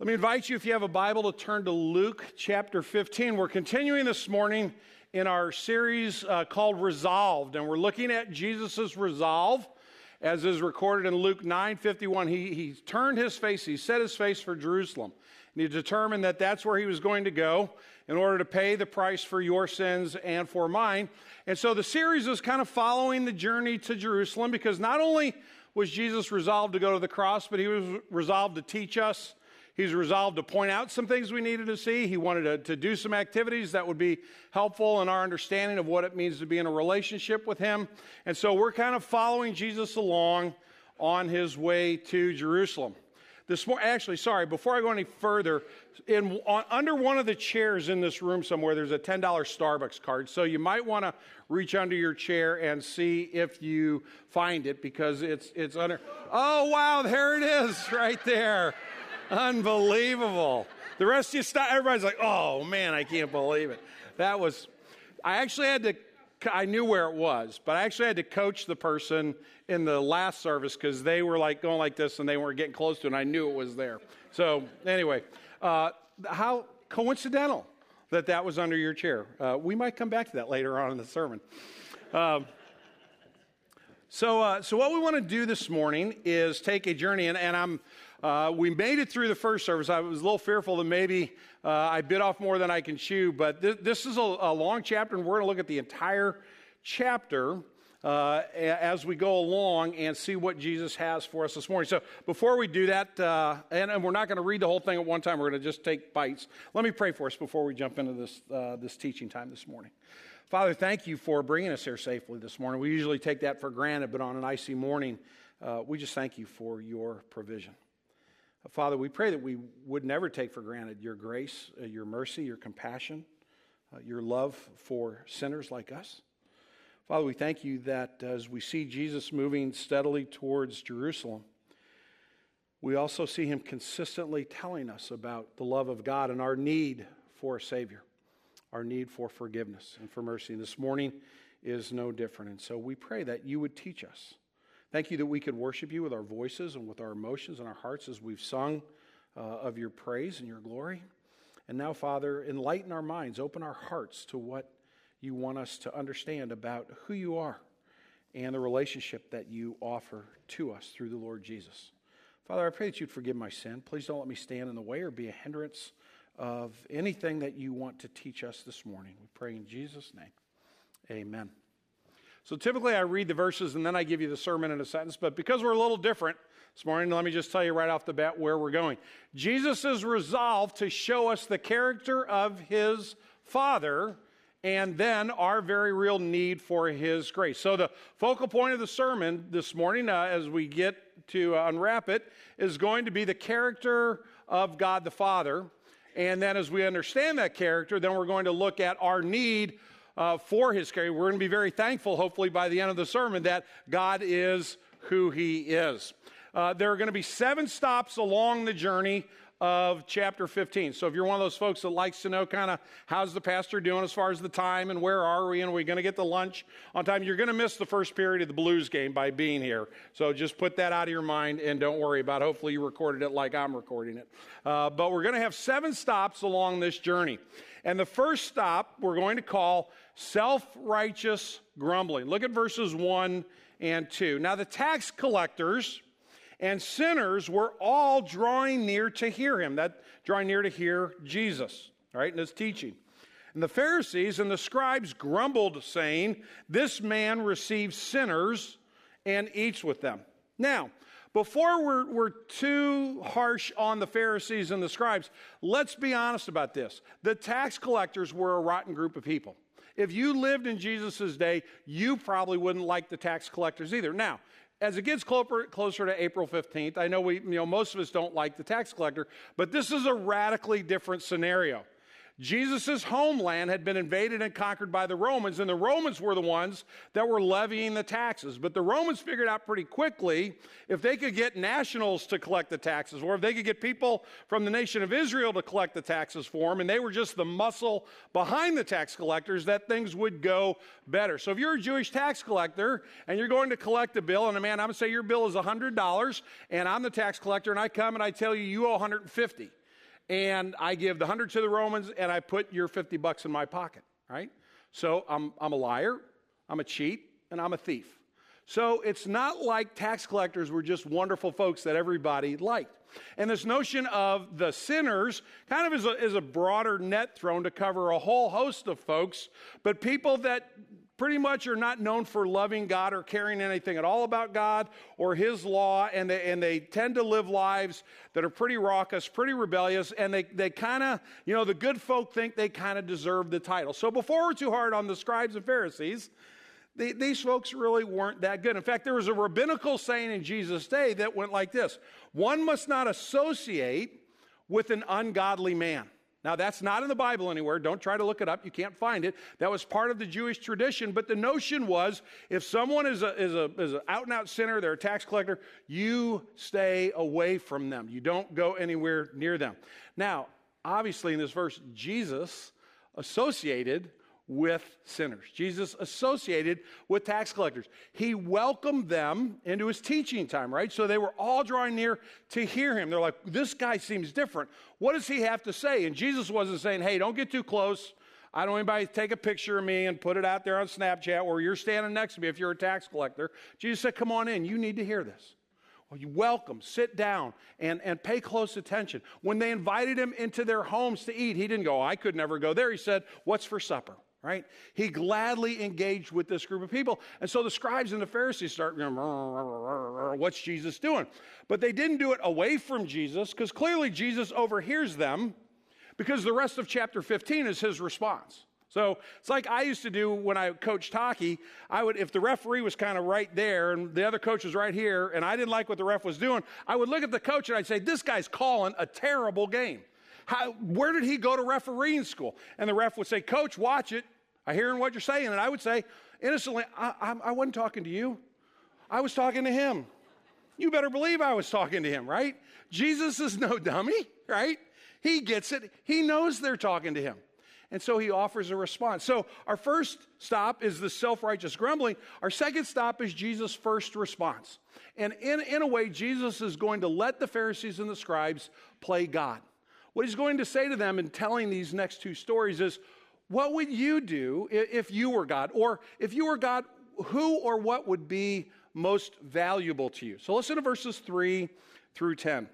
Let me invite you, if you have a Bible, to turn to Luke chapter 15. We're continuing this morning in our series uh, called Resolved, and we're looking at Jesus' resolve as is recorded in Luke 9 51. He, he turned his face, he set his face for Jerusalem, and he determined that that's where he was going to go in order to pay the price for your sins and for mine. And so the series is kind of following the journey to Jerusalem because not only was Jesus resolved to go to the cross, but he was resolved to teach us He's resolved to point out some things we needed to see. He wanted to, to do some activities that would be helpful in our understanding of what it means to be in a relationship with Him. And so we're kind of following Jesus along on his way to Jerusalem. This morning, actually, sorry, before I go any further, in, on, under one of the chairs in this room somewhere, there's a $10 Starbucks card. So you might want to reach under your chair and see if you find it because it's, it's under. Oh, wow, there it is right there. Unbelievable. The rest of you stop. Everybody's like, oh man, I can't believe it. That was, I actually had to, I knew where it was, but I actually had to coach the person in the last service because they were like going like this and they weren't getting close to it and I knew it was there. So, anyway, uh, how coincidental that that was under your chair. Uh, we might come back to that later on in the sermon. Um, so, uh, so what we want to do this morning is take a journey, and, and I'm uh, we made it through the first service. I was a little fearful that maybe uh, I bit off more than I can chew, but th- this is a, a, long chapter, and we're going to look at the entire chapter uh, as we go along and see what Jesus has for us this morning. So before we do that, uh, and, and, we're not going to read the whole thing at one time, we're going to just take bites. Let me pray for us before we jump into this, uh, this teaching time this morning. Father, thank you for bringing us here safely this morning. We usually take that for granted, but on an icy morning, uh, we just thank you for your provision. Father, we pray that we would never take for granted your grace, uh, your mercy, your compassion, uh, your love for sinners like us. Father, we thank you that as we see Jesus moving steadily towards Jerusalem, we also see him consistently telling us about the love of God and our need for a Savior, our need for forgiveness and for mercy. And this morning is no different. And so we pray that you would teach us Thank you that we could worship you with our voices and with our emotions and our hearts as we've sung uh, of your praise and your glory. And now, Father, enlighten our minds, open our hearts to what you want us to understand about who you are and the relationship that you offer to us through the Lord Jesus. Father, I pray that you'd forgive my sin. Please don't let me stand in the way or be a hindrance of anything that you want to teach us this morning. We pray in Jesus' name. Amen. So typically I read the verses and then I give you the sermon in a sentence, but because we're a little different this morning, let me just tell you right off the bat where we're going. Jesus is resolved to show us the character of his Father and then our very real need for his grace. So the focal point of the sermon this morning, uh, as we get to uh, unwrap it, is going to be the character of God the Father. And then as we understand that character, then we're going to look at our need uh, for his care. We're going to be very thankful, hopefully, by the end of the sermon, that God is who he is. Uh, there are going to be seven stops along the journey of chapter 15. So if you're one of those folks that likes to know kind of how's the pastor doing as far as the time and where are we and are we going to get the lunch on time, you're going to miss the first period of the Blues game by being here. So just put that out of your mind and don't worry about it. Hopefully you recorded it like I'm recording it. Uh, but we're going to have seven stops along this journey. And the first stop we're going to call self righteous grumbling. Look at verses 1 and 2. Now, the tax collectors and sinners were all drawing near to hear him, that drawing near to hear Jesus, right, and his teaching. And the Pharisees and the scribes grumbled, saying, This man receives sinners and eats with them. Now, before we're, we're too harsh on the Pharisees and the scribes, let's be honest about this. The tax collectors were a rotten group of people. If you lived in Jesus' day, you probably wouldn't like the tax collectors either. Now, as it gets closer, to April 15th, I know we, you know, most of us don't like the tax collector, but this is a radically different scenario. Jesus' homeland had been invaded and conquered by the Romans, and the Romans were the ones that were levying the taxes. But the Romans figured out pretty quickly if they could get nationals to collect the taxes, or if they could get people from the nation of Israel to collect the taxes for them, and they were just the muscle behind the tax collectors, that things would go better. So if you're a Jewish tax collector and you're going to collect a bill, and a man, I'm going to say your bill is $100, and I'm the tax collector, and I come and I tell you you owe 150 and I give the 100 to the Romans and I put your 50 bucks in my pocket, right? So I'm, I'm a liar, I'm a cheat, and I'm a thief. So it's not like tax collectors were just wonderful folks that everybody liked. And this notion of the sinners kind of is a, is a broader net thrown to cover a whole host of folks, but people that pretty much are not known for loving God or caring anything at all about God or His law, and they, and they tend to live lives that are pretty raucous, pretty rebellious, and they, they kind of, you know, the good folk think they kind of deserve the title. So before we're too hard on the scribes and Pharisees, they, these folks really weren't that good. In fact, there was a rabbinical saying in Jesus' day that went like this One must not associate with an ungodly man. Now, that's not in the Bible anywhere. Don't try to look it up. You can't find it. That was part of the Jewish tradition. But the notion was if someone is, is, a, is an out and out sinner, they're a tax collector, you stay away from them. You don't go anywhere near them. Now, obviously, in this verse, Jesus associated with sinners. Jesus associated with tax collectors. He welcomed them into his teaching time, right? So they were all drawing near to hear him. They're like, this guy seems different. What does he have to say? And Jesus wasn't saying, hey, don't get too close. I don't want anybody to take a picture of me and put it out there on Snapchat or you're standing next to me if you're a tax collector. Jesus said, come on in. You need to hear this. Well, you welcome, sit down, and, and pay close attention. When they invited him into their homes to eat, he didn't go, I could never go there. He said, What's for supper? Right? He gladly engaged with this group of people. And so the scribes and the Pharisees start, know, what's Jesus doing? But they didn't do it away from Jesus because clearly Jesus overhears them because the rest of chapter 15 is his response. So it's like I used to do when I coached hockey. I would, if the referee was kind of right there and the other coach was right here, and I didn't like what the ref was doing, I would look at the coach and I'd say, "This guy's calling a terrible game. How, where did he go to refereeing school?" And the ref would say, "Coach, watch it. I hear what you're saying, and I would say, innocently, I, I, I wasn't talking to you. I was talking to him. You better believe I was talking to him, right? Jesus is no dummy, right? He gets it. He knows they're talking to him. And so he offers a response. So our first stop is the self righteous grumbling. Our second stop is Jesus' first response. And in, in a way, Jesus is going to let the Pharisees and the scribes play God. What he's going to say to them in telling these next two stories is what would you do if you were God? Or if you were God, who or what would be most valuable to you? So listen to verses 3 through 10.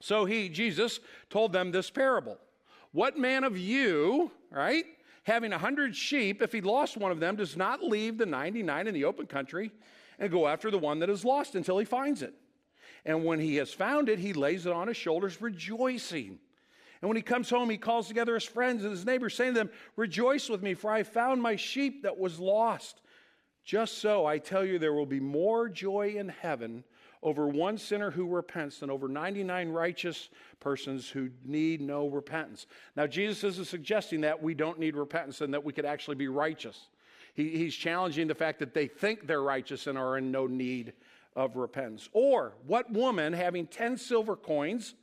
So he, Jesus, told them this parable What man of you, right, having a hundred sheep, if he lost one of them, does not leave the 99 in the open country and go after the one that is lost until he finds it? And when he has found it, he lays it on his shoulders, rejoicing. And when he comes home, he calls together his friends and his neighbors, saying to them, Rejoice with me, for I found my sheep that was lost. Just so, I tell you, there will be more joy in heaven over one sinner who repents than over 99 righteous persons who need no repentance. Now, Jesus isn't suggesting that we don't need repentance and that we could actually be righteous. He, he's challenging the fact that they think they're righteous and are in no need of repentance. Or, what woman having 10 silver coins,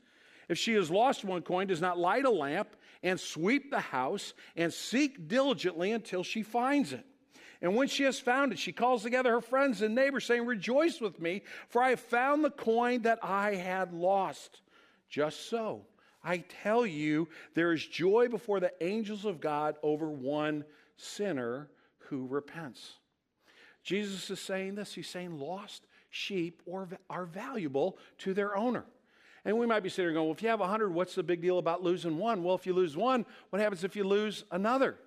if she has lost one coin, does not light a lamp and sweep the house and seek diligently until she finds it. And when she has found it, she calls together her friends and neighbors, saying, Rejoice with me, for I have found the coin that I had lost. Just so, I tell you, there is joy before the angels of God over one sinner who repents. Jesus is saying this. He's saying lost sheep are valuable to their owner. And we might be sitting there going, well, if you have 100, what's the big deal about losing one? Well, if you lose one, what happens if you lose another?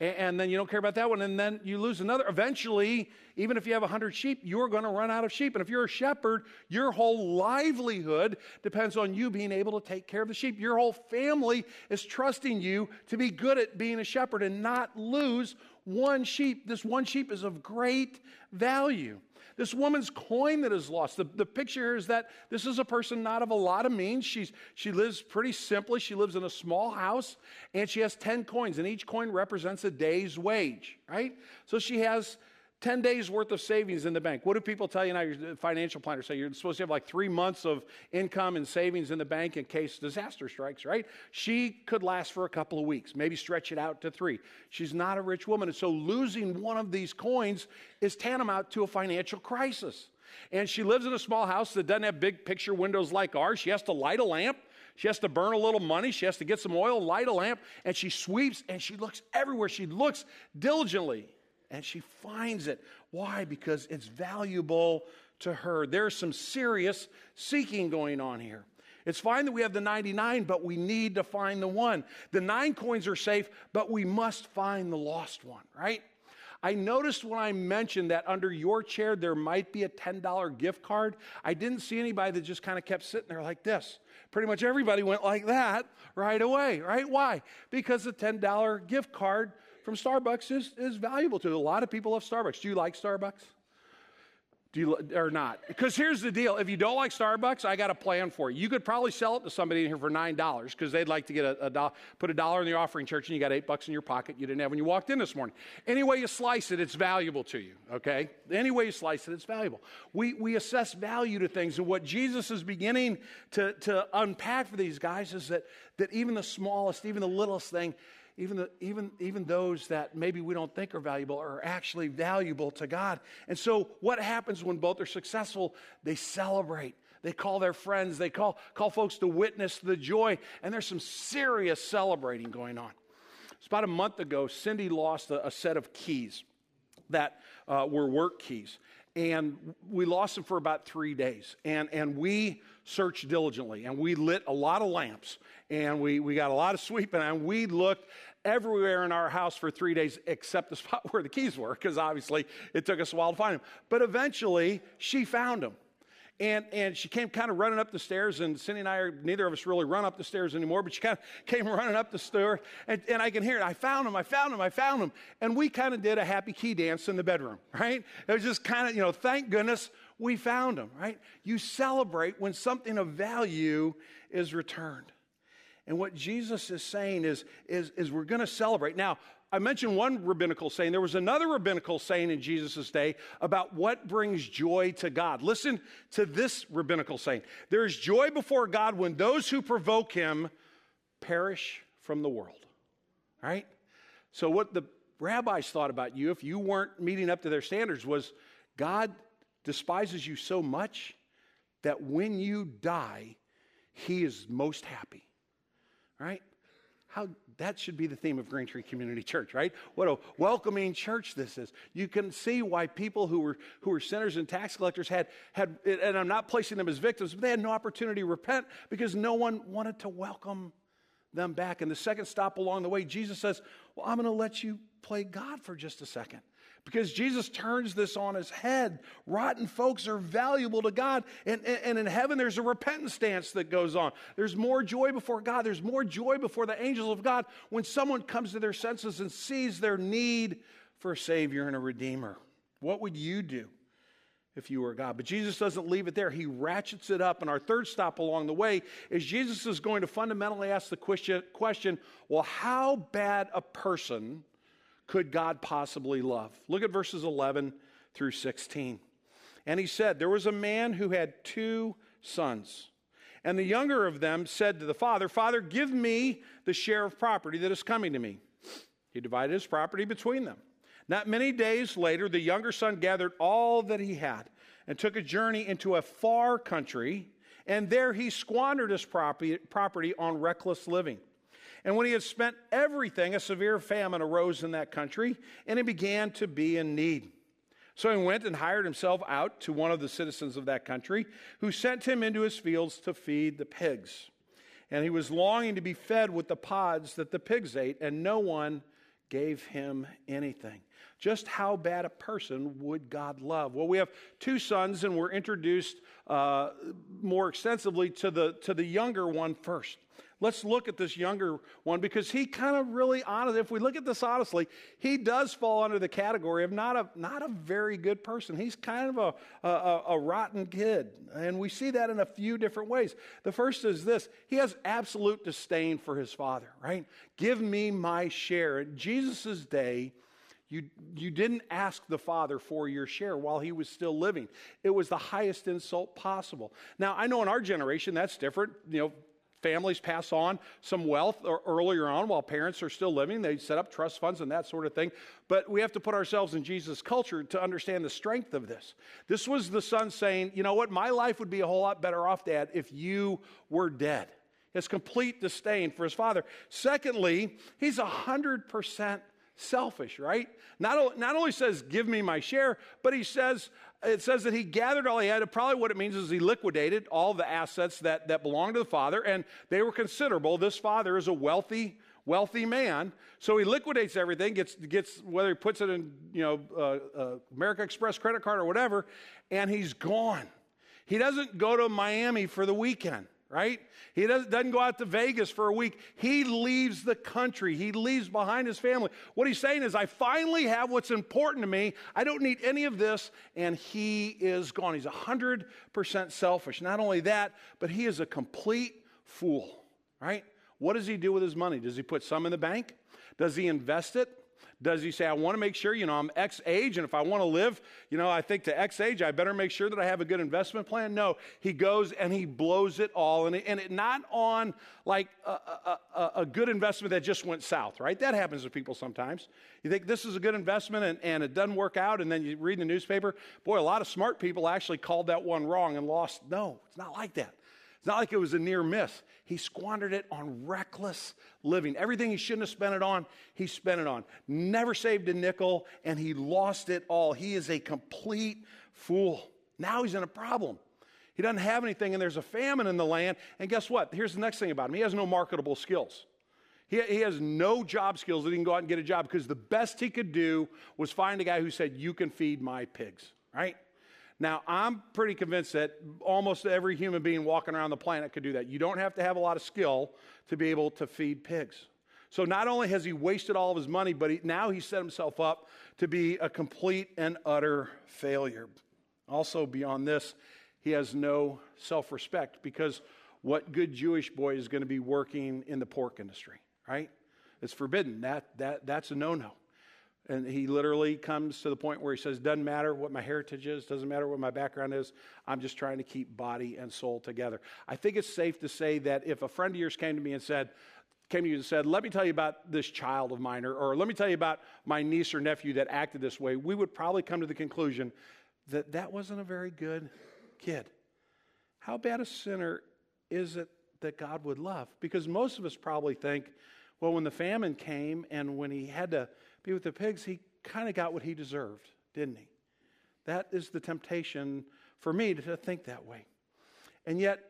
And, and then you don't care about that one, and then you lose another. Eventually, even if you have 100 sheep, you're going to run out of sheep. And if you're a shepherd, your whole livelihood depends on you being able to take care of the sheep. Your whole family is trusting you to be good at being a shepherd and not lose one sheep. This one sheep is of great value. This woman's coin that is lost. The, the picture here is that this is a person not of a lot of means. She's, she lives pretty simply. She lives in a small house and she has 10 coins, and each coin represents a day's wage, right? So she has 10 days worth of savings in the bank. What do people tell you now? Your financial planners say you're supposed to have like three months of income and savings in the bank in case disaster strikes, right? She could last for a couple of weeks, maybe stretch it out to three. She's not a rich woman. And so losing one of these coins is tantamount to a financial crisis. And she lives in a small house that doesn't have big picture windows like ours. She has to light a lamp. She has to burn a little money. She has to get some oil, light a lamp, and she sweeps and she looks everywhere. She looks diligently and she finds it. Why? Because it's valuable to her. There's some serious seeking going on here. It's fine that we have the 99, but we need to find the one. The nine coins are safe, but we must find the lost one, right? I noticed when I mentioned that under your chair there might be a $10 gift card, I didn't see anybody that just kind of kept sitting there like this. Pretty much everybody went like that right away, right? Why? Because the $10 gift card from Starbucks is, is valuable to a lot of people love Starbucks. Do you like Starbucks? Do you, or not? Because here's the deal. If you don't like Starbucks, I got a plan for you. You could probably sell it to somebody in here for $9 because they'd like to get a, a do, put a dollar in the offering church and you got eight bucks in your pocket you didn't have when you walked in this morning. Any way you slice it, it's valuable to you, okay? Any way you slice it, it's valuable. We, we assess value to things. And what Jesus is beginning to, to unpack for these guys is that, that even the smallest, even the littlest thing, even, the, even, even those that maybe we don't think are valuable are actually valuable to God. And so, what happens when both are successful? They celebrate. They call their friends, they call, call folks to witness the joy, and there's some serious celebrating going on. It's about a month ago, Cindy lost a, a set of keys that uh, were work keys. And we lost them for about three days. And, and we searched diligently and we lit a lot of lamps and we, we got a lot of sweeping and we looked everywhere in our house for three days except the spot where the keys were because obviously it took us a while to find them. But eventually she found them. And, and she came kind of running up the stairs, and Cindy and I are, neither of us really run up the stairs anymore, but she kind of came running up the stairs, and, and I can hear it. I found him, I found him, I found him. And we kind of did a happy key dance in the bedroom, right? It was just kind of, you know, thank goodness we found him, right? You celebrate when something of value is returned. And what Jesus is saying is, is, is we're going to celebrate. Now, I mentioned one rabbinical saying. There was another rabbinical saying in Jesus' day about what brings joy to God. Listen to this rabbinical saying There is joy before God when those who provoke him perish from the world. Right? So, what the rabbis thought about you, if you weren't meeting up to their standards, was God despises you so much that when you die, he is most happy right? How that should be the theme of Green Tree Community Church, right? What a welcoming church this is. You can see why people who were who were sinners and tax collectors had had and I'm not placing them as victims, but they had no opportunity to repent because no one wanted to welcome them back. And the second stop along the way, Jesus says, Well, I'm going to let you play God for just a second because Jesus turns this on his head. Rotten folks are valuable to God. And, and, in heaven, there's a repentance dance that goes on. There's more joy before God. There's more joy before the angels of God when someone comes to their senses and sees their need for a Savior and a Redeemer. What would you do? if you were God. But Jesus doesn't leave it there. He ratchets it up. And our third stop along the way is Jesus is going to fundamentally ask the question well, how bad a person could God possibly love? Look at verses 11 through 16. And he said, There was a man who had two sons. And the younger of them said to the father, Father, give me the share of property that is coming to me. He divided his property between them. Not many days later, the younger son gathered all that he had and took a journey into a far country, and there he squandered his property, on reckless living. And when he had spent everything, a severe famine arose in that country, and he began to be in need. So he went and hired himself out to one of the citizens of that country, who sent him into his fields to feed the pigs. And he was longing to be fed with the pods that the pigs ate, and no one gave him anything. Just how bad a person would God love? Well, we have two sons, and we're introduced uh, more extensively to the, to the younger one first. Let's look at this younger one because he kind of really honest. If we look at this honestly, he does fall under the category of not a not a very good person. He's kind of a, a, a rotten kid, and we see that in a few different ways. The first is this: he has absolute disdain for his father. Right? Give me my share. In Jesus' day. You, you didn't ask the father for your share while he was still living. It was the highest insult possible. Now, I know in our generation that's different. You know, families pass on some wealth earlier on while parents are still living. They set up trust funds and that sort of thing. But we have to put ourselves in Jesus' culture to understand the strength of this. This was the son saying, You know what? My life would be a whole lot better off, Dad, if you were dead. His complete disdain for his father. Secondly, he's 100% selfish, right? Not, not only says, give me my share, but he says, it says that he gathered all he had. Probably what it means is he liquidated all the assets that, that belonged to the father, and they were considerable. This father is a wealthy, wealthy man. So he liquidates everything, gets, gets whether he puts it in, you know, uh, uh, America Express credit card or whatever, and he's gone. He doesn't go to Miami for the weekend right? He doesn't, doesn't go out to Vegas for a week. He leaves the country. He leaves behind his family. What he's saying is, I finally have what's important to me. I don't need any of this. And he is gone. He's 100% selfish. Not only that, but he is a complete fool, right? What does he do with his money? Does he put some in the bank? Does he invest it? Does he say, I want to make sure, you know, I'm X age, and if I want to live, you know, I think to X age, I better make sure that I have a good investment plan? No, he goes and he blows it all, and it, and it not on like a, a, a, good investment that just went south, right? That happens to people sometimes. You think this is a good investment and, and it doesn't work out, and then you read the newspaper, boy, a lot of smart people actually called that one wrong and lost. No, it's not like that. It's not like it was a near miss. He squandered it on reckless living. Everything he shouldn't have spent it on, he spent it on. Never saved a nickel, and he lost it all. He is a complete fool. Now he's in a problem. He doesn't have anything, and there's a famine in the land. And guess what? Here's the next thing about him he has no marketable skills. He, he has no job skills that he can go out and get a job because the best he could do was find a guy who said, You can feed my pigs, right? Now, I'm pretty convinced that almost every human being walking around the planet could do that. You don't have to have a lot of skill to be able to feed pigs. So not only has he wasted all of his money, but he, now he set himself up to be a complete and utter failure. Also, beyond this, he has no self respect because what good Jewish boy is going to be working in the pork industry, right? It's forbidden. That, that, that's a no no. And he literally comes to the point where he says, Doesn't matter what my heritage is, doesn't matter what my background is, I'm just trying to keep body and soul together. I think it's safe to say that if a friend of yours came to me and said, came to you and said, Let me tell you about this child of mine, or, or let me tell you about my niece or nephew that acted this way, we would probably come to the conclusion that that wasn't a very good kid. How bad a sinner is it that God would love? Because most of us probably think, well, when the famine came and when he had to be with the pigs, he kind of got what he deserved, didn't he? That is the temptation for me to think that way. And yet,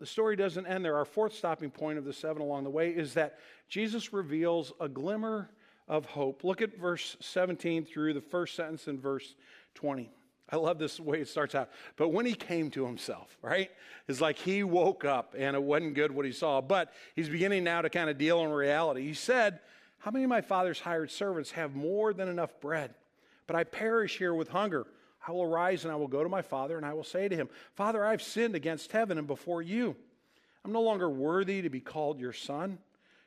the story doesn't end there. Our fourth stopping point of the seven along the way is that Jesus reveals a glimmer of hope. Look at verse 17 through the first sentence in verse 20. I love this way it starts out. But when he came to himself, right? It's like he woke up and it wasn't good what he saw, but he's beginning now to kind of deal in reality. He said, how many of my father's hired servants have more than enough bread? But I perish here with hunger. I will arise and I will go to my father and I will say to him, Father, I've sinned against heaven and before you. I'm no longer worthy to be called your son.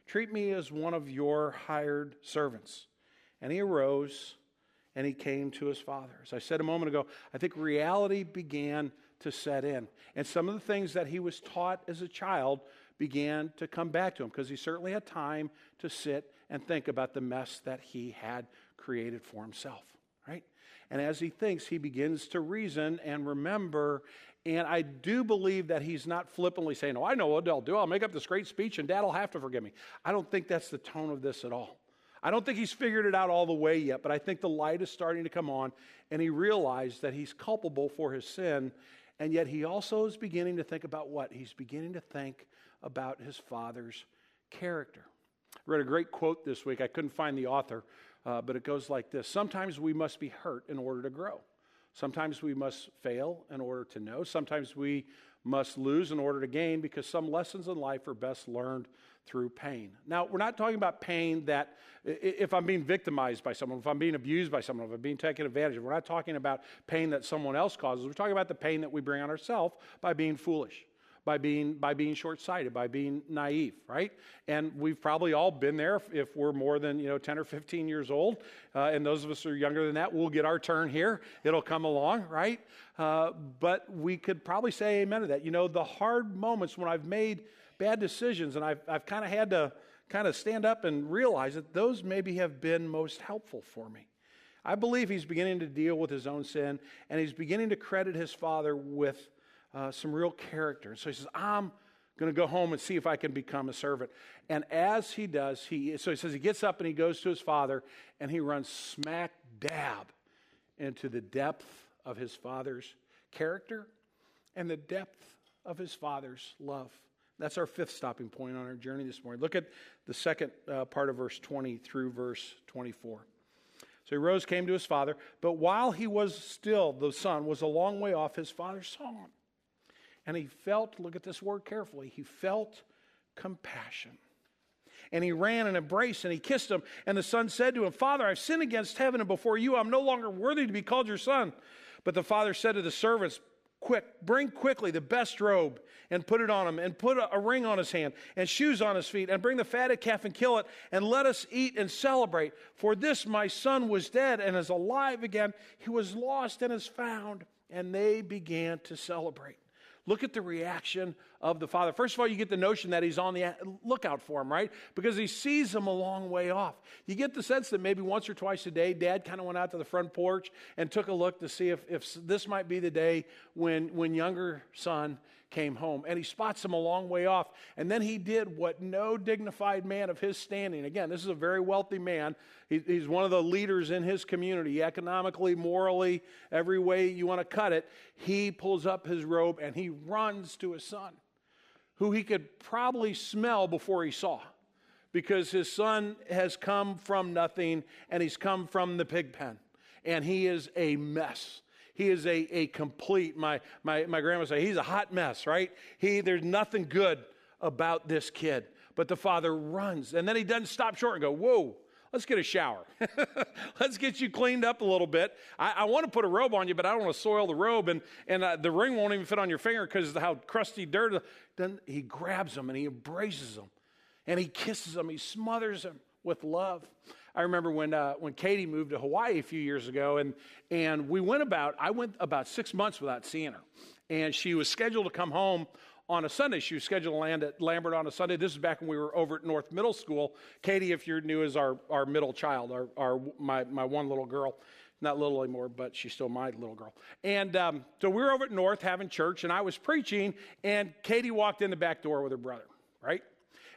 Treat me as one of your hired servants. And he arose and he came to his father. As I said a moment ago, I think reality began to set in. And some of the things that he was taught as a child began to come back to him because he certainly had time to sit and think about the mess that he had created for himself, right? And as he thinks, he begins to reason and remember. And I do believe that he's not flippantly saying, Oh, I know what I'll do. I'll make up this great speech and dad will have to forgive me. I don't think that's the tone of this at all. I don't think he's figured it out all the way yet, but I think the light is starting to come on and he realized that he's culpable for his sin. And yet he also is beginning to think about what? He's beginning to think about his father's character. I read a great quote this week. I couldn't find the author, uh, but it goes like this Sometimes we must be hurt in order to grow. Sometimes we must fail in order to know. Sometimes we must lose in order to gain because some lessons in life are best learned through pain. Now, we're not talking about pain that if I'm being victimized by someone, if I'm being abused by someone, if I'm being taken advantage of, we're not talking about pain that someone else causes. We're talking about the pain that we bring on ourselves by being foolish by being, by being short sighted, by being naive, right? And we've probably all been there if, we're more than you know 10 or 15 years old. Uh, and those of us who are younger than that, we'll get our turn here. It'll come along, right? Uh, but we could probably say amen to that. You know, the hard moments when I've made bad decisions and I've, I've kind of had to kind of stand up and realize that those maybe have been most helpful for me. I believe he's beginning to deal with his own sin and he's beginning to credit his father with uh, some real character. And so he says, I'm going to go home and see if I can become a servant. And as he does, he so he says he gets up and he goes to his father and he runs smack dab into the depth of his father's character and the depth of his father's love. That's our fifth stopping point on our journey this morning. Look at the second uh, part of verse 20 through verse 24. So he rose, came to his father, but while he was still, the son was a long way off, his father saw him. And he felt, look at this word carefully, he felt compassion. And he ran and embraced and he kissed him. And the son said to him, Father, I've sinned against heaven and before you. I'm no longer worthy to be called your son. But the father said to the servants, Quick, bring quickly the best robe and put it on him, and put a, ring on his hand and shoes on his feet, and bring the fatted calf and kill it, and let us eat and celebrate. For this my son was dead and is alive again. He was lost and is found. And they began to celebrate. Look at the reaction of the father. First of all, you get the notion that he's on the lookout for him, right? Because he sees him a long way off. You get the sense that maybe once or twice a day, dad kind of went out to the front porch and took a look to see if, if this might be the day when, when younger son came home. And he spots him a long way off. And then he did what no dignified man of his standing, again, this is a very wealthy man. He, he's one of the leaders in his community, economically, morally, every way you want to cut it. He pulls up his robe and he runs to his son, who he could probably smell before he saw. Because his son has come from nothing and he's come from the pig pen. And he is a mess. He is a, a complete, my, my, my grandma say, he's a hot mess, right? He, there's nothing good about this kid. But the father runs. And then he doesn't stop short and go, whoa, let's get a shower. let's get you cleaned up a little bit. I, I, want to put a robe on you, but I don't want to soil the robe, and, and uh, the ring won't even fit on your finger because how crusty dirt. Then he grabs him and he embraces him, and he kisses him. He smothers him with love. I remember when, uh, when Katie moved to Hawaii a few years ago, and, and we went about, I went about six months without seeing her. And she was scheduled to come home on a Sunday. She was scheduled to land at Lambert on a Sunday. This is back when we were over at North Middle School. Katie, if you're new, is our, our middle child, our, our, my, my one little girl. Not little anymore, but she's still my little girl. And um, so we were over at North having church, and I was preaching, and Katie walked in the back door with her brother, right?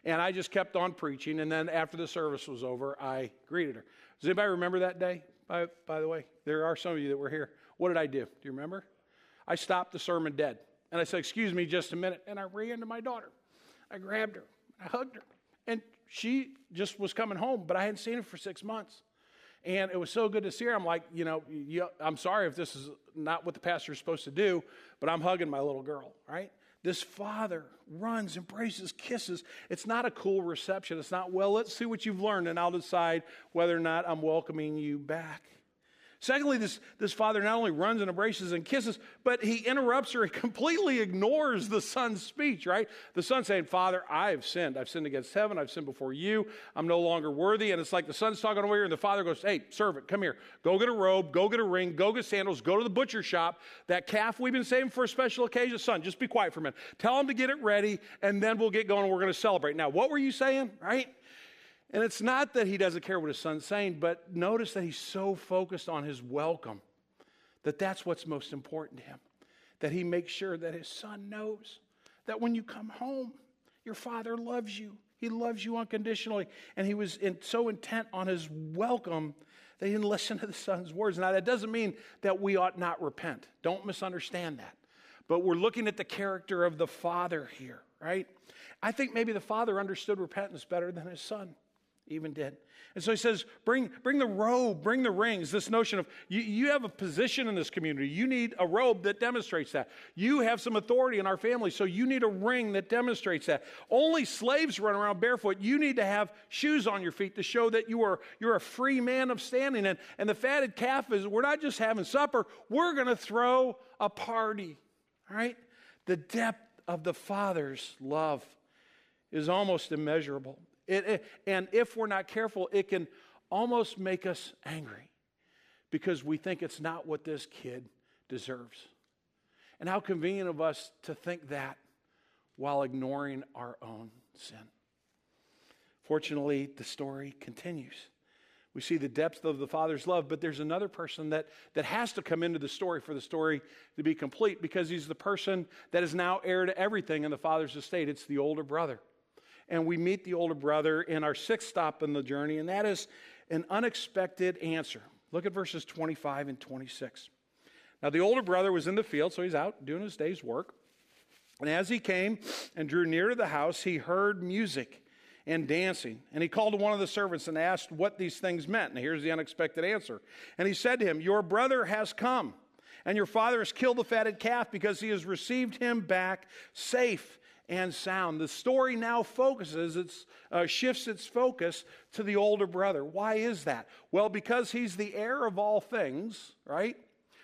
And I just kept on preaching. And then after the service was over, I greeted her. Does anybody remember that day, by, by the way? There are some of you that were here. What did I do? Do you remember? I stopped the sermon dead. And I said, Excuse me just a minute. And I ran to my daughter. I grabbed her. I hugged her. And she just was coming home, but I hadn't seen her for six months. And it was so good to see her. I'm like, you know, you, I'm sorry if this is not what the pastor is supposed to do, but I'm hugging my little girl, right? This father runs, embraces, kisses. It's not a cool reception. It's not, well, let's see what you've learned and I'll decide whether or not I'm welcoming you back. Secondly, this, this father not only runs and embraces and kisses, but he interrupts her. he completely ignores the son's speech, right? The son saying, Father, I've sinned. I've sinned against heaven. I've sinned before you. I'm no longer worthy. And it's like the son's talking over here, and the father goes, Hey, servant, come here. Go get a robe, go get a ring, go get sandals, go to the butcher shop. That calf we've been saving for a special occasion, son, just be quiet for a minute. Tell him to get it ready, and then we'll get going and we're going to celebrate. Now, what were you saying, right? And it's not that he doesn't care what his son's saying, but notice that he's so focused on his welcome that that's what's most important to him. That he makes sure that his son knows that when you come home, your father loves you. He loves you unconditionally. And he was in, so intent on his welcome that he didn't listen to the son's words. Now, that doesn't mean that we ought not repent. Don't misunderstand that. But we're looking at the character of the father here, right? I think maybe the father understood repentance better than his son even did. And so he says, bring, bring the robe, bring the rings. This notion of you, you have a position in this community. You need a robe that demonstrates that. You have some authority in our family, so you need a ring that demonstrates that. Only slaves run around barefoot. You need to have shoes on your feet to show that you are you're a free man of standing. And, and the fatted calf is we're not just having supper, we're going to throw a party. All right? The depth of the Father's love is almost immeasurable. It, it, and if we're not careful, it can almost make us angry because we think it's not what this kid deserves. And how convenient of us to think that while ignoring our own sin. Fortunately, the story continues. We see the depth of the Father's love, but there's another person that, that has to come into the story for the story to be complete because he's the person that is now heir to everything in the Father's estate. It's the older brother. And we meet the older brother in our sixth stop in the journey, and that is an unexpected answer. Look at verses 25 and 26. Now, the older brother was in the field, so he's out doing his day's work. And as he came and drew near to the house, he heard music and dancing. And he called to one of the servants and asked what these things meant. And here's the unexpected answer. And he said to him, Your brother has come, and your father has killed the fatted calf because he has received him back safe and sound. The story now focuses, it uh, shifts its focus to the older brother. Why is that? Well, because he's the heir of all things, right?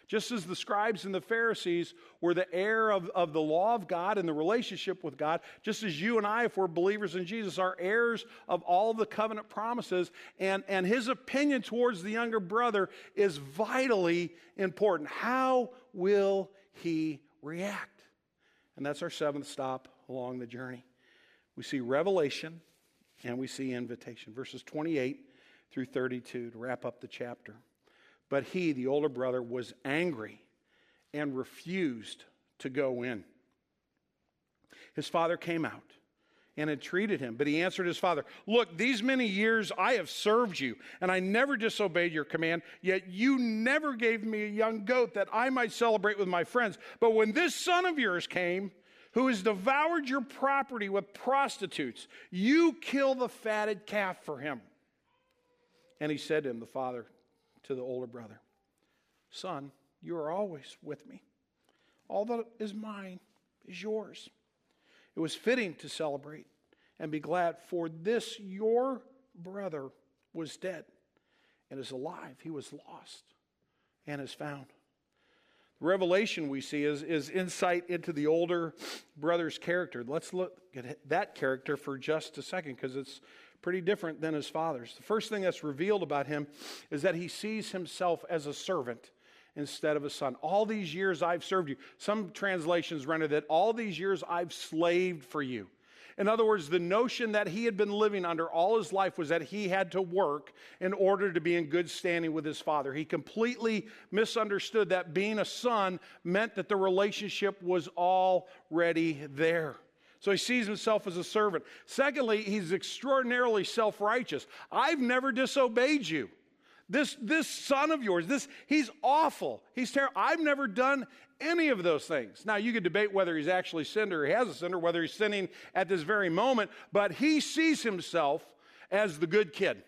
Just as the scribes and the Pharisees were the heir of, of the law of God and the relationship with God, just as you and I, if we're believers in Jesus, are heirs of all the covenant promises. And, and his opinion towards the younger brother is vitally important. How will he react? And that's our seventh stop along the journey. We see revelation and we see invitation. Verses 28 through 32 to wrap up the chapter. But he, the older brother, was angry and refused to go in. His father came out and entreated him, but he answered his father, Look, these many years I have served you, and I never disobeyed your command, yet you never gave me a young goat that I might celebrate with my friends. But when this son of yours came, who has devoured your property with prostitutes, you kill the fatted calf for him. And he said to him, the father, to the older brother, Son, you are always with me. All that is mine is yours. It was fitting to celebrate and be glad, for this your brother was dead and is alive. He was lost and is found. Revelation we see is, is insight into the older brother's character. Let's look at that character for just a second because it's pretty different than his father's. The first thing that's revealed about him is that he sees himself as a servant instead of a son. All these years I've served you. Some translations render that all these years I've slaved for you. In other words, the notion that he had been living under all his life was that he had to work in order to be in good standing with his father. He completely misunderstood that being a son meant that the relationship was already there. So he sees himself as a servant. Secondly, he's extraordinarily self righteous. I've never disobeyed you. This, this son of yours, this, he's awful. He's terrible. I've never done any of those things. Now, you could debate whether he's actually sinned or he has a sin or whether he's sinning at this very moment, but he sees himself as the good kid.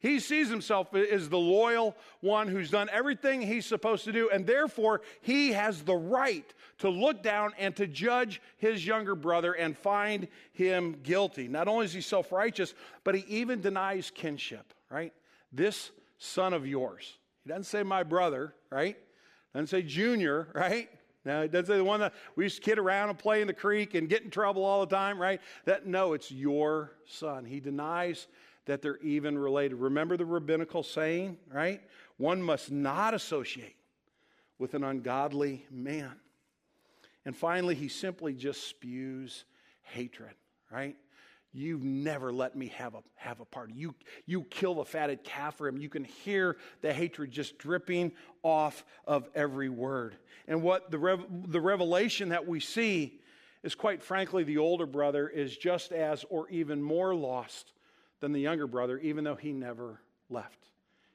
He sees himself as the loyal one who's done everything he's supposed to do, and therefore he has the right to look down and to judge his younger brother and find him guilty. Not only is he self righteous, but he even denies kinship, right? This son of yours. He doesn't say my brother, right? Doesn't say junior, right? Now, it doesn't say the one that we used to kid around and play in the creek and get in trouble all the time, right? That no, it's your son. He denies that they're even related. Remember the rabbinical saying, right? One must not associate with an ungodly man. And finally, he simply just spews hatred, right? You've never let me have a, have a party. You, you kill the fatted calf for him. You can hear the hatred just dripping off of every word. And what the, rev, the revelation that we see is quite frankly, the older brother is just as or even more lost than the younger brother, even though he never left.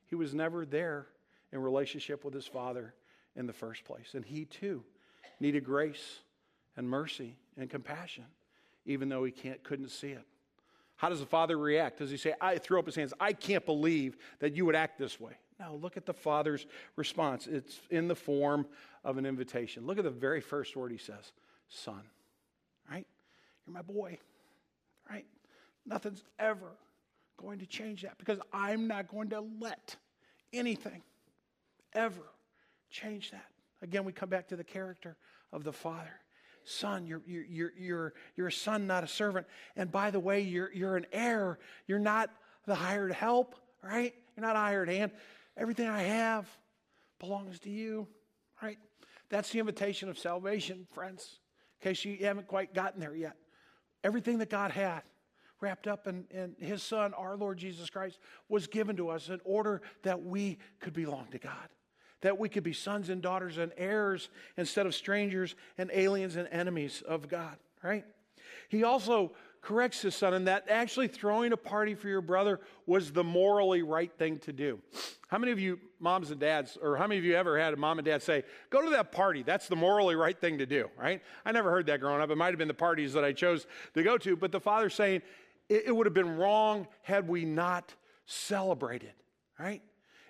He was never there in relationship with his father in the first place. And he too needed grace and mercy and compassion, even though he can't, couldn't see it. How does the father react? Does he say, I throw up his hands, I can't believe that you would act this way? No, look at the father's response. It's in the form of an invitation. Look at the very first word he says Son, right? You're my boy, right? Nothing's ever going to change that because I'm not going to let anything ever change that. Again, we come back to the character of the Father. Son, you're, you're, you're, you're a son, not a servant. And by the way, you're, you're an heir. You're not the hired help, right? You're not a hired hand. Everything I have belongs to you, right? That's the invitation of salvation, friends, in case you haven't quite gotten there yet. Everything that God had wrapped up in, in his son, our Lord Jesus Christ, was given to us in order that we could belong to God, that we could be sons and daughters and heirs instead of strangers and aliens and enemies of God, right? He also corrects his son in that actually throwing a party for your brother was the morally right thing to do. How many of you moms and dads, or how many of you ever had a mom and dad say, go to that party? That's the morally right thing to do, right? I never heard that growing up. It might have been the parties that I chose to go to, but the father saying, it, it would have been wrong had we not celebrated, right?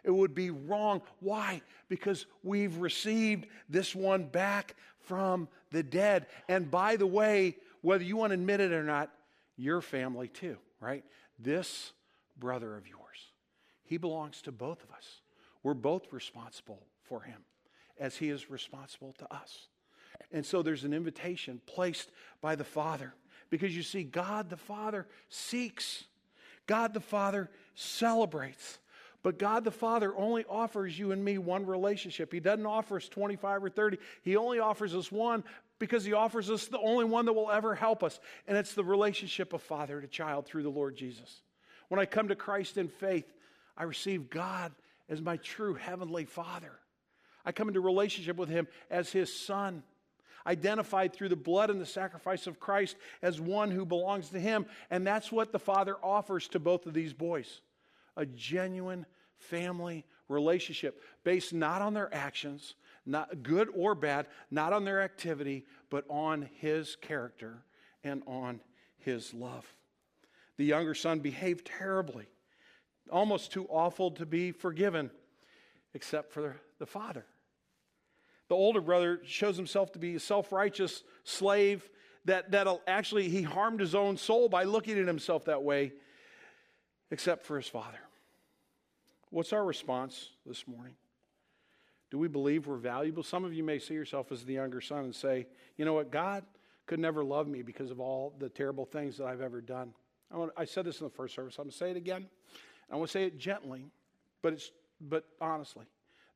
It would be wrong. Why? Because we've received this one back from the dead. And by the way, whether you want to admit it or not, your family too, right? This brother of yours, he belongs to both of us. We're both responsible for him as he is responsible to us. And so there's an invitation placed by the Father because you see, God the Father seeks, God the Father celebrates. But God the Father only offers you and me one relationship. He doesn't offer us 25 or 30. He only offers us one because He offers us the only one that will ever help us. And it's the relationship of father to child through the Lord Jesus. When I come to Christ in faith, I receive God as my true heavenly Father. I come into relationship with Him as His Son identified through the blood and the sacrifice of Christ as one who belongs to Him. And that's what the Father offers to both of these boys a genuine family relationship based not on their actions, not good or bad, not on their activity, but on His character and on His love. The younger son behaved terribly, almost too awful to be forgiven, except for the father. The older brother shows himself to be a self righteous slave that that'll actually he harmed his own soul by looking at himself that way, except for his father. What's our response this morning? Do we believe we're valuable? Some of you may see yourself as the younger son and say, you know what, God could never love me because of all the terrible things that I've ever done. I, want, I said this in the first service. I'm going to say it again. I want to say it gently, but, it's, but honestly.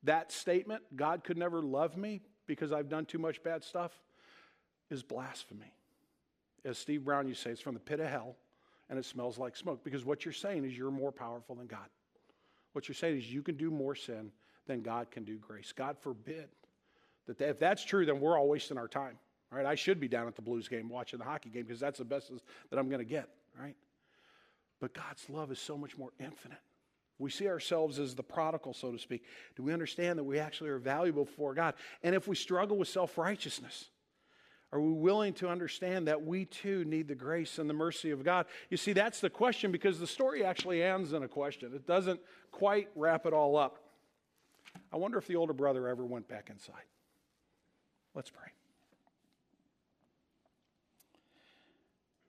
That statement, God could never love me because I've done too much bad stuff, is blasphemy. As Steve Brown used to say, it's from the pit of hell and it smells like smoke because what you're saying is you're more powerful than God. What you're saying is you can do more sin than God can do grace. God forbid that if that's true, then we're all wasting our time. Right? I should be down at the Blues game watching the hockey game because that's the best that I'm going to get. Right? But God's love is so much more infinite. We see ourselves as the prodigal, so to speak. Do we understand that we actually are valuable for God? And if we struggle with self righteousness, are we willing to understand that we too need the grace and the mercy of God? You see, that's the question because the story actually ends in a question. It doesn't quite wrap it all up. I wonder if the older brother ever went back inside. Let's pray.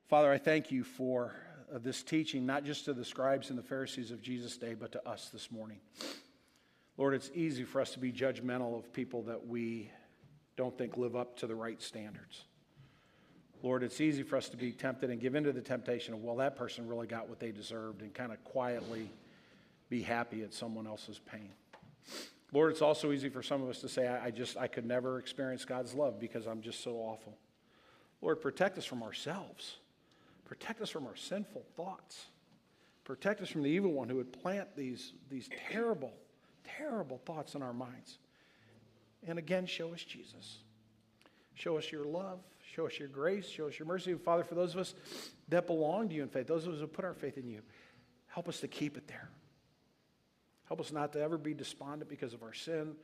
Father, I thank you for uh, this teaching, not just to the scribes and the Pharisees of Jesus' day, but to us this morning. Lord, it's easy for us to be judgmental of people that we don't think live up to the right standards. Lord, it's easy for us to be tempted and give into the temptation of, well, that person really got what they deserved, and kind of quietly be happy at someone else's pain. Lord, it's also easy for some of us to say, I, just, I could never experience God's love because I'm just so awful. Lord, protect us from ourselves. Protect us from our sinful thoughts. Protect us from the evil one who would plant these, these terrible, terrible thoughts in our minds. And again, show us Jesus. Show us your love. Show us your grace. Show us your mercy. Father, for those of us that belong to you in faith, those of us who put our faith in you, help us to keep it there. Help us not to ever be despondent because of our sin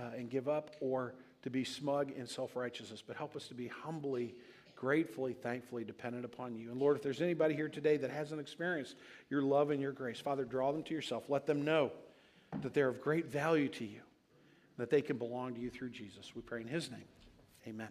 uh, and give up or to be smug in self righteousness, but help us to be humbly gratefully, thankfully dependent upon you. And Lord, if there's anybody here today that hasn't experienced your love and your grace, Father, draw them to yourself. Let them know that they're of great value to you, that they can belong to you through Jesus. We pray in his name. Amen.